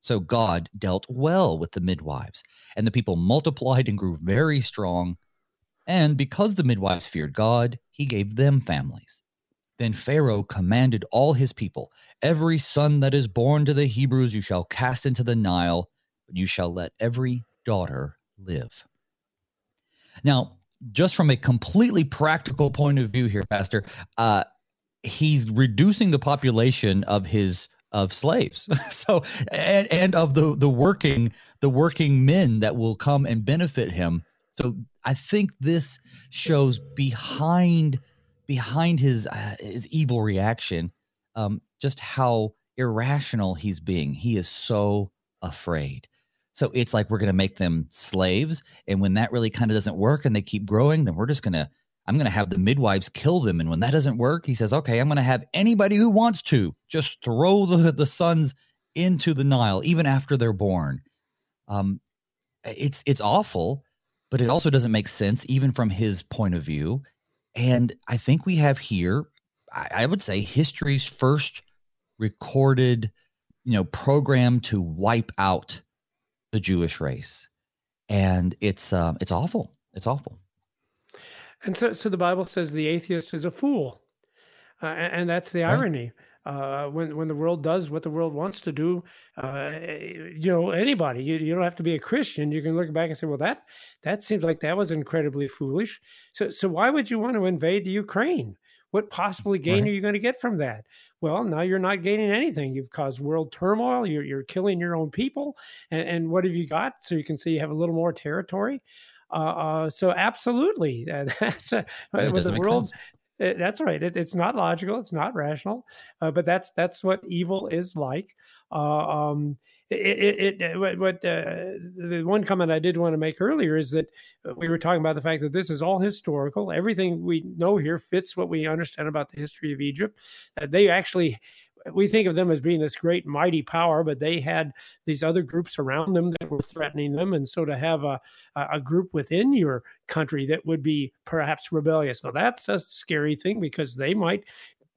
So God dealt well with the midwives, and the people multiplied and grew very strong. And because the midwives feared God, he gave them families. Then Pharaoh commanded all his people Every son that is born to the Hebrews you shall cast into the Nile, but you shall let every daughter live. Now, just from a completely practical point of view here, Pastor, uh, he's reducing the population of his of slaves. (laughs) So and, and of the the working the working men that will come and benefit him. So i think this shows behind behind his uh, his evil reaction um just how irrational he's being. He is so afraid. So it's like we're going to make them slaves and when that really kind of doesn't work and they keep growing then we're just going to I'm going to have the midwives kill them. And when that doesn't work, he says, okay, I'm going to have anybody who wants to just throw the, the sons into the Nile, even after they're born. Um, it's it's awful, but it also doesn't make sense, even from his point of view. And I think we have here, I, I would say, history's first recorded, you know, program to wipe out the Jewish race, and it's um, it's awful. It's awful. And so, so the Bible says the atheist is a fool, uh, and, and, that's the right. irony. Uh, when when the world does what the world wants to do, uh, you know anybody. You, you don't have to be a Christian. You can look back and say, well, that that seems like that was incredibly foolish. So so why would you want to invade the Ukraine? What possibly gain right. are you going to get from that? Well, now you're not gaining anything. You've caused world turmoil. You're you're killing your own people, and, and what have you got? So you can say you have a little more territory. Uh, uh, so absolutely, (laughs) that's uh, with the world. It, that's right. It, it's not logical. It's not rational, uh, but that's that's what evil is like. Uh, um, it, it, what, what uh, the one comment I did want to make earlier is that we were talking about the fact that this is all historical. Everything we know here fits what we understand about the history of Egypt. they actually we think of them as being this great mighty power, but they had these other groups around them that were threatening them, and so to have a a group within your country that would be perhaps rebellious, well, that's a scary thing because they might.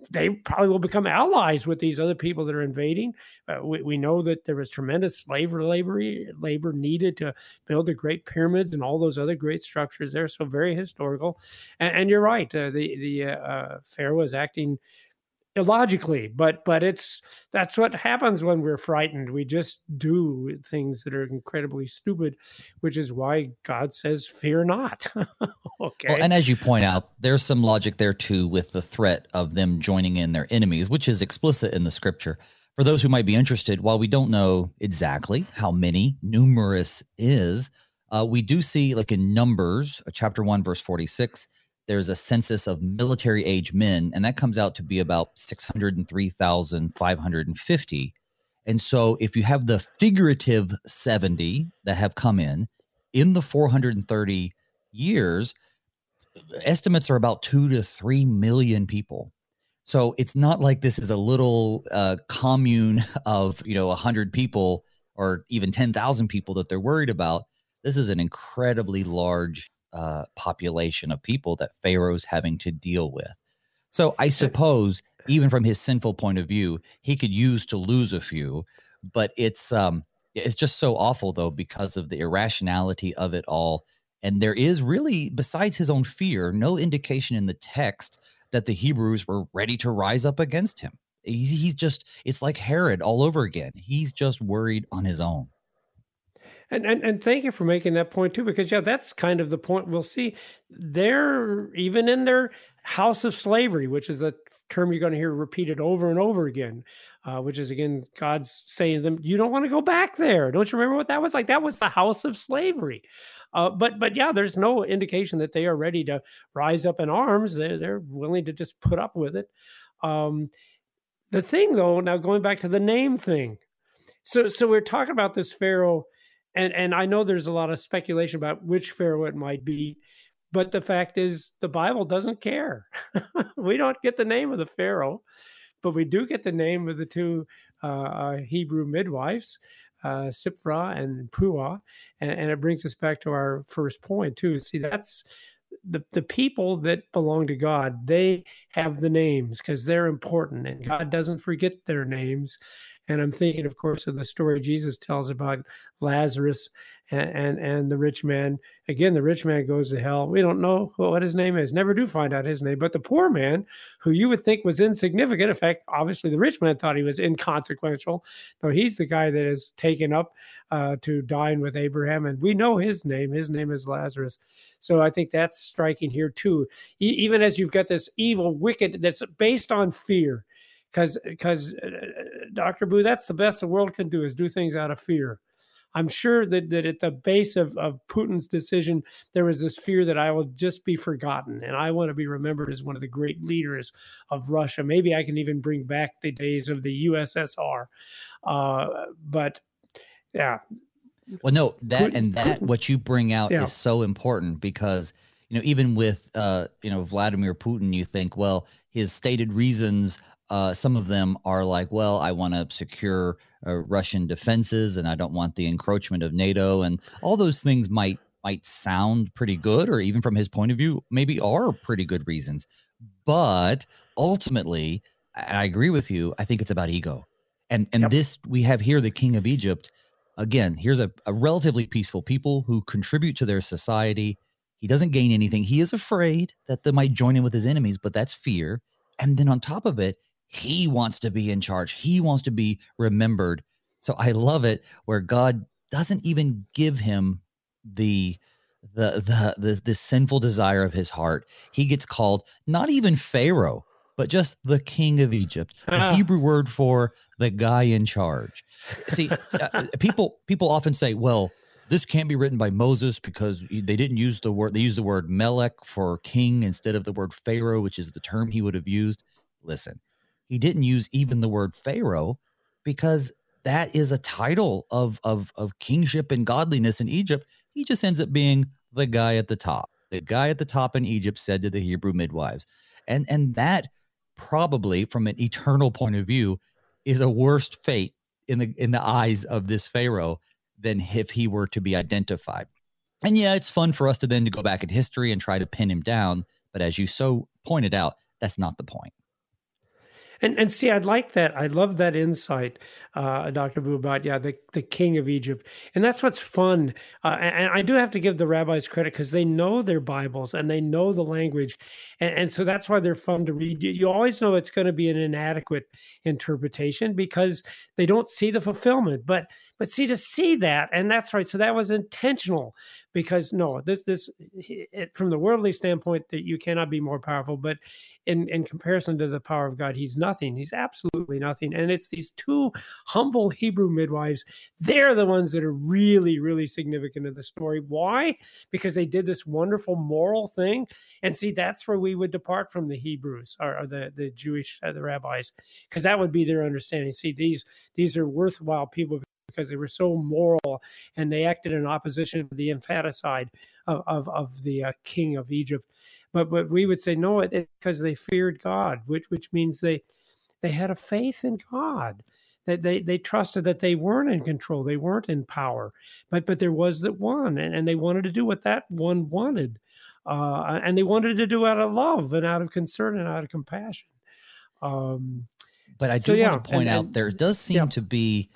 They probably will become allies with these other people that are invading. Uh, we, we know that there was tremendous slave labor labor needed to build the Great Pyramids and all those other great structures there. So very historical. And, and you're right. Uh, the the uh, uh Pharaoh is acting illogically but but it's that's what happens when we're frightened. We just do things that are incredibly stupid which is why god says fear not. (laughs) Okay. Well, and as you point out there's some logic there too with the threat of them joining in their enemies which is explicit in the scripture. For those who might be interested while we don't know exactly how many numerous is uh, we do see like in numbers uh, chapter 1 verse 46 there's a census of military age men, and that comes out to be about 603,550. And so if you have the figurative 70 that have come in in the 430 years, estimates are about two to three million people. So it's not like this is a little uh, commune (laughs) of, you know, 100 people or even 10,000 people that they're worried about. This is an incredibly large uh, population of people that Pharaoh's having to deal with. So I suppose, even from his sinful point of view, he could use to lose a few, but it's um, it's just so awful though because of the irrationality of it all. And there is really, besides his own fear, no indication in the text that the Hebrews were ready to rise up against him. He's, he's just, it's like Herod all over again. He's just worried on his own. And, and and thank you for making that point too, because yeah, that's kind of the point. We'll see. They're even in their house of slavery, which is a term you're going to hear repeated over and over again. Uh, which is again God's saying to them, "You don't want to go back there. Don't you remember what that was like? That was the house of slavery." Uh, but but yeah, there's no indication that they are ready to rise up in arms. They're they're willing to just put up with it. Um, the thing though, now going back to the name thing, so so we're talking about this Pharaoh and and I know there's a lot of speculation about which pharaoh it might be, but the fact is the Bible doesn't care. (laughs) we don't get the name of the pharaoh, but we do get the name of the two uh, uh Hebrew midwives, uh, Shiphrah and Puah, and, and, it brings us back to our first point too. See, that's the the people that belong to God. They have the names because they're important, and God doesn't forget their names. And I'm thinking, of course, of the story Jesus tells about Lazarus and, and, and the rich man. Again, the rich man goes to hell. We don't know what his name is. Never do find out his name. But the poor man, who you would think was insignificant, in fact, obviously the rich man thought he was inconsequential. No, he's the guy that is taken up uh, to dine with Abraham, and we know his name. His name is Lazarus. So I think that's striking here too. E- even as you've got this evil, wicked that's based on fear because because uh, Dr. Booe, that's the best the world can do is do things out of fear. I'm sure that, that at the base of, of Putin's decision, there was this fear that I will just be forgotten. And I want to be remembered as one of the great leaders of Russia. Maybe I can even bring back the days of the USSR. Uh, but yeah. Well, no, that and that, what you bring out yeah. is so important because, you know, even with, uh, you know, Vladimir Putin, you think, well, his stated reasons uh, some of them are like, well, I want to secure uh, Russian defenses, and I don't want the encroachment of NATO, and all those things might might sound pretty good, or even from his point of view, maybe are pretty good reasons. But ultimately, I agree with you. I think it's about ego, and and yep. this we have here the king of Egypt. Again, here's a, a relatively peaceful people who contribute to their society. He doesn't gain anything. He is afraid that they might join in with his enemies, but that's fear. And then on top of it, he wants to be in charge. He wants to be remembered. So I love it where God doesn't even give him the the the the, the sinful desire of his heart. He gets called not even Pharaoh, but just the king of Egypt, the. (laughs) Hebrew word for the guy in charge. See, uh, uh, people people often say, "Well, this can't be written by Moses because they didn't use the word they used the word Melech for king instead of the word Pharaoh, which is the term he would have used." Listen, he didn't use even the word Pharaoh because that is a title of of of kingship and godliness in Egypt. He just ends up being the guy at the top. The guy at the top in Egypt said to the Hebrew midwives. And and that probably from an eternal point of view is a worst fate in the in the eyes of this Pharaoh than if he were to be identified. And yeah, it's fun for us to then to go back in history and try to pin him down, but as you so pointed out, that's not the point. And and see, I'd like that. I love that insight, uh, Dr. About yeah, the the king of Egypt, and that's what's fun. Uh, and, I do have to give the rabbis credit because they know their Bibles and they know the language, and, and so that's why they're fun to read. You always know it's going to be an inadequate interpretation because they don't see the fulfillment. But but see to see that, and that's right. So that was intentional because no, this this it, from the worldly standpoint that you cannot be more powerful, but in in comparison to the power of God, he's nothing. He's absolutely nothing. And it's these two humble Hebrew midwives. They're the ones that are really really significant in the story. Why? Because they did this wonderful moral thing. And see, that's where we would depart from the Hebrews or, or the the Jewish uh, the rabbis, because that would be their understanding. See, these these are worthwhile people because they were so moral and they acted in opposition to the infanticide of, of, of the uh, king of Egypt. But but we would say no, it, because they feared God, which which means they they had a faith in God. That they, they trusted that they weren't in control, they weren't in power, but but there was that one, and, and they wanted to do what that one wanted, uh, and they wanted to do out of love and out of concern and out of compassion. Um, but I do so, want to point and, out and, there does seem yeah. to be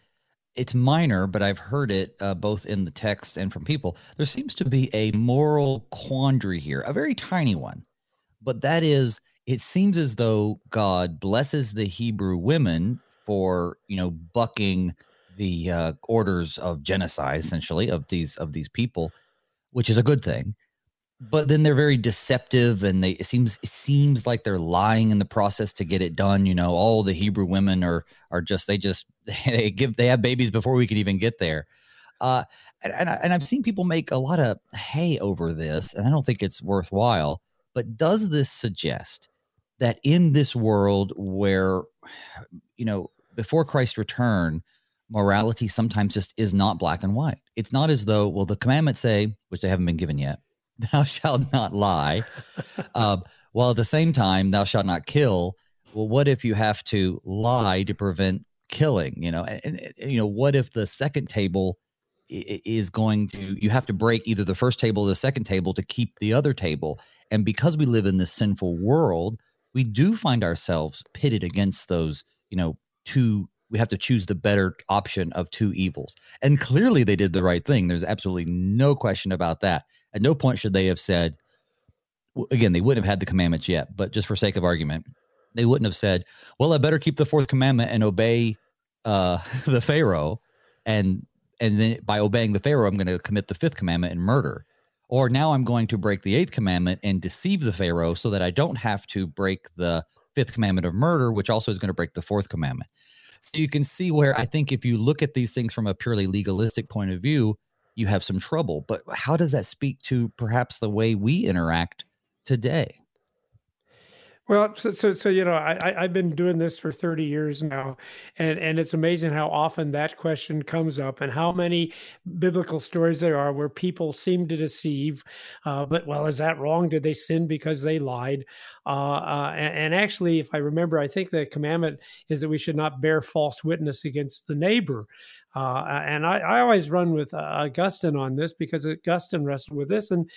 it's minor, but I've heard it uh, both in the text and from people. There seems to be a moral quandary here, a very tiny one, but that is, it seems as though God blesses the Hebrew women for you know bucking the uh, orders of genocide, essentially of these of these people, which is a good thing but then they're very deceptive and they it seems it seems like they're lying in the process to get it done you know all the hebrew women are are just they just (laughs) they give they have babies before we could even get there. Uh and, and, I, and i've seen people make a lot of hay over this and i don't think it's worthwhile but does this suggest that in this world where you know before christ's return morality sometimes just is not black and white? It's not as though well the commandments say which they haven't been given yet thou shalt not lie, uh, while at the same time thou shalt not kill. well, what if you have to lie to prevent killing? You know, and, and you know, what if the second table is going to you have to break either the first table or the second table to keep the other table and because we live in this sinful world we do find ourselves pitted against those you know two we have to choose the better option of two evils and clearly they did the right thing there's absolutely no question about that at no point should they have said again they wouldn't have had the commandments yet but just for sake of argument they wouldn't have said well i better keep the fourth commandment and obey uh (laughs) the pharaoh and and then by obeying the Pharaoh, I'm going to commit the fifth commandment and murder. Or now I'm going to break the eighth commandment and deceive the Pharaoh so that I don't have to break the fifth commandment of murder, which also is going to break the fourth commandment. So you can see where I think if you look at these things from a purely legalistic point of view, you have some trouble. But how does that speak to perhaps the way we interact today? Well, so, so, so you know, I, I've been doing this for 30 years now, and, and it's amazing how often that question comes up and how many biblical stories there are where people seem to deceive. Uh, but, well, is that wrong? Did they sin because they lied? Uh, uh, and, and, actually, if I remember, I think the commandment is that we should not bear false witness against the neighbor. Uh, and I, I, always run with uh, Augustine on this because Augustine wrestled with this, and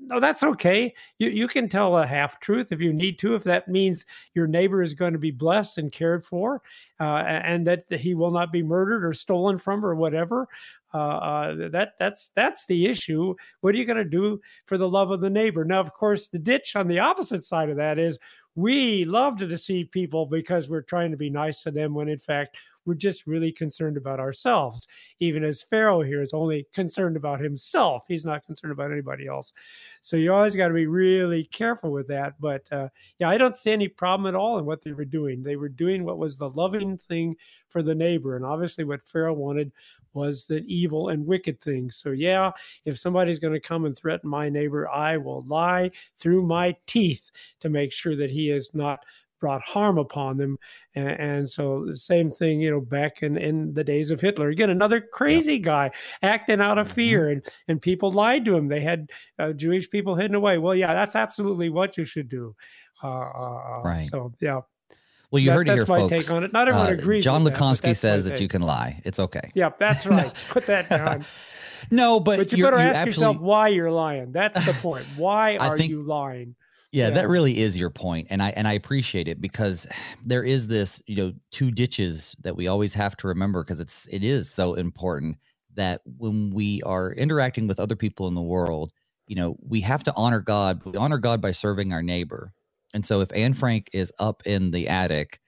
no, that's okay. You you can tell a half truth if you need to, if that means your neighbor is going to be blessed and cared for, uh, and that he will not be murdered or stolen from or whatever. Uh, uh, that that's that's the issue. What are you going to do for the love of the neighbor? Now, of course, the ditch on the opposite side of that is we love to deceive people because we're trying to be nice to them when in fact we're just really concerned about ourselves. Even as Pharaoh here is only concerned about himself, he's not concerned about anybody else. So you always got to be really careful with that. But uh, yeah, I don't see any problem at all in what they were doing. They were doing what was the loving thing for the neighbor. And obviously, what Pharaoh wanted was the evil and wicked thing. So, yeah, if somebody's going to come and threaten my neighbor, I will lie through my teeth to make sure that he is not brought harm upon them. And, and, so the same thing, you know, back in, in the days of Hitler, again, another crazy yep. guy acting out of mm-hmm. fear and, and people lied to him. They had uh, Jewish people hidden away. Well, yeah, that's absolutely what you should do. Uh, uh, uh right. So, yeah. Well, you that, heard it here, folks. That's my take on it. Not everyone uh, agrees. John Lukomsky says that you can lie. It's okay. Yep, that's right. (laughs) Put that down. no, but, but you better ask yourself why you're lying. That's the point. Why (laughs) are think, you lying? Yeah, yeah, that really is your point, and I and I appreciate it because (sighs) there is this, you know, two ditches that we always have to remember because it's it is so important that when we are interacting with other people in the world, you know, we have to honor God. We honor God by serving our neighbor, and so if Anne Frank is up in the attic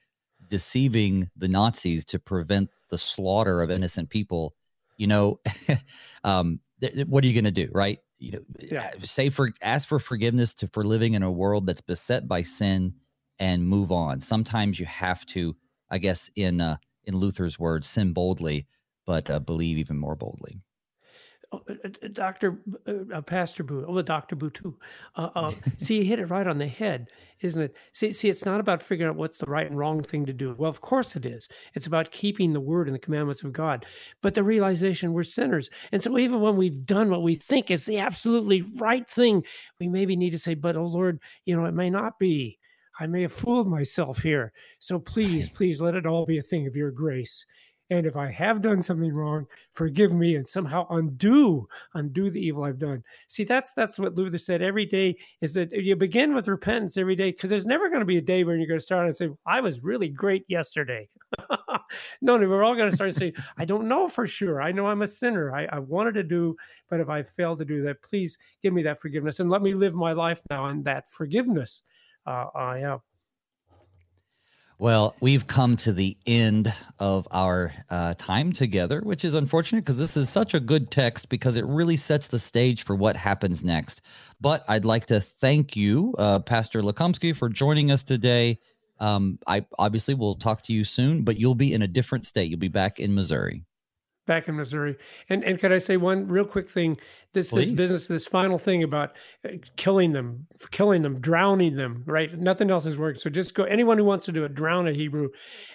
deceiving the Nazis to prevent the slaughter of innocent people, you know, (laughs) um, th- what are you going to do, right? You know, yeah. say for ask for forgiveness to for living in a world that's beset by sin and move on. Sometimes you have to, I guess, in uh, in Luther's words, sin boldly, but uh, believe even more boldly. Oh, uh, uh, Doctor uh, uh, Pastor Booe, oh, the Doctor Booe too. Uh, (laughs) see, you hit it right on the head, isn't it? See, see, it's not about figuring out what's the right and wrong thing to do. Well, of course it is. It's about keeping the word and the commandments of God, but the realization we're sinners, and so even when we've done what we think is the absolutely right thing, we maybe need to say, "But oh Lord, you know, it may not be." I may have fooled myself here. So please, please let it all be a thing of your grace. And if I have done something wrong, forgive me and somehow undo undo the evil I've done. See, that's that's what Luther said every day is that you begin with repentance every day because there's never going to be a day where you're going to start and say, I was really great yesterday. (laughs) no, no, we're all going to start saying, I don't know for sure. I know I'm a sinner. I, I wanted to do, but if I failed to do that, please give me that forgiveness and let me live my life now in that forgiveness. Uh, uh, yeah. Well, we've come to the end of our uh, time together, which is unfortunate because this is such a good text because it really sets the stage for what happens next. But I'd like to thank you, uh, Pastor Lukomsky, for joining us today. Um, I obviously will talk to you soon, but you'll be in a different state. You'll be back in Missouri back in Missouri. And and could I say one real quick thing? This Please. this business, this final thing about uh, killing them, killing them, drowning them. Right? Nothing else is working. So just go. Anyone who wants to do it, drown a Hebrew,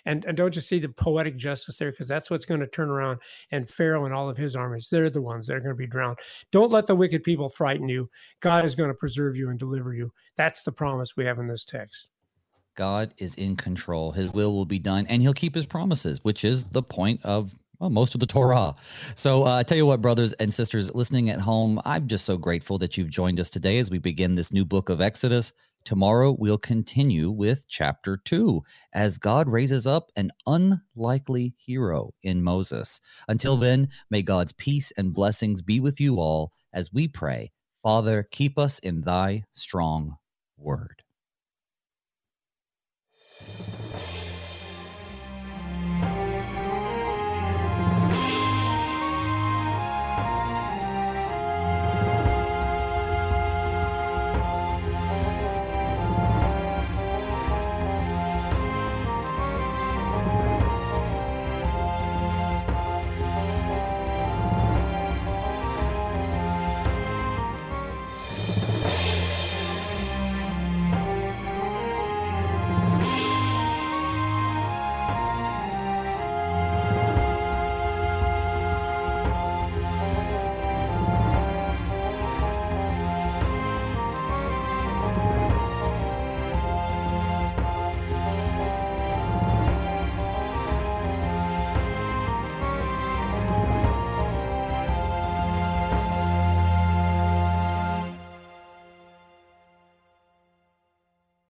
and and don't you see the poetic justice there because that's what's going to turn around. And Pharaoh and all of his armies, they're the ones that are going to be drowned. Don't let the wicked people frighten you. God is going to preserve you and deliver you. That's the promise we have in this text. God is in control. His will will be done, and He'll keep His promises, which is the point of well, most of the Torah. So uh, I tell you what, brothers and sisters listening at home, I'm just so grateful that you've joined us today as we begin this new book of Exodus. Tomorrow we'll continue with chapter two as God raises up an unlikely hero in Moses. Until then, may God's peace and blessings be with you all as we pray, Father, keep us in thy strong word.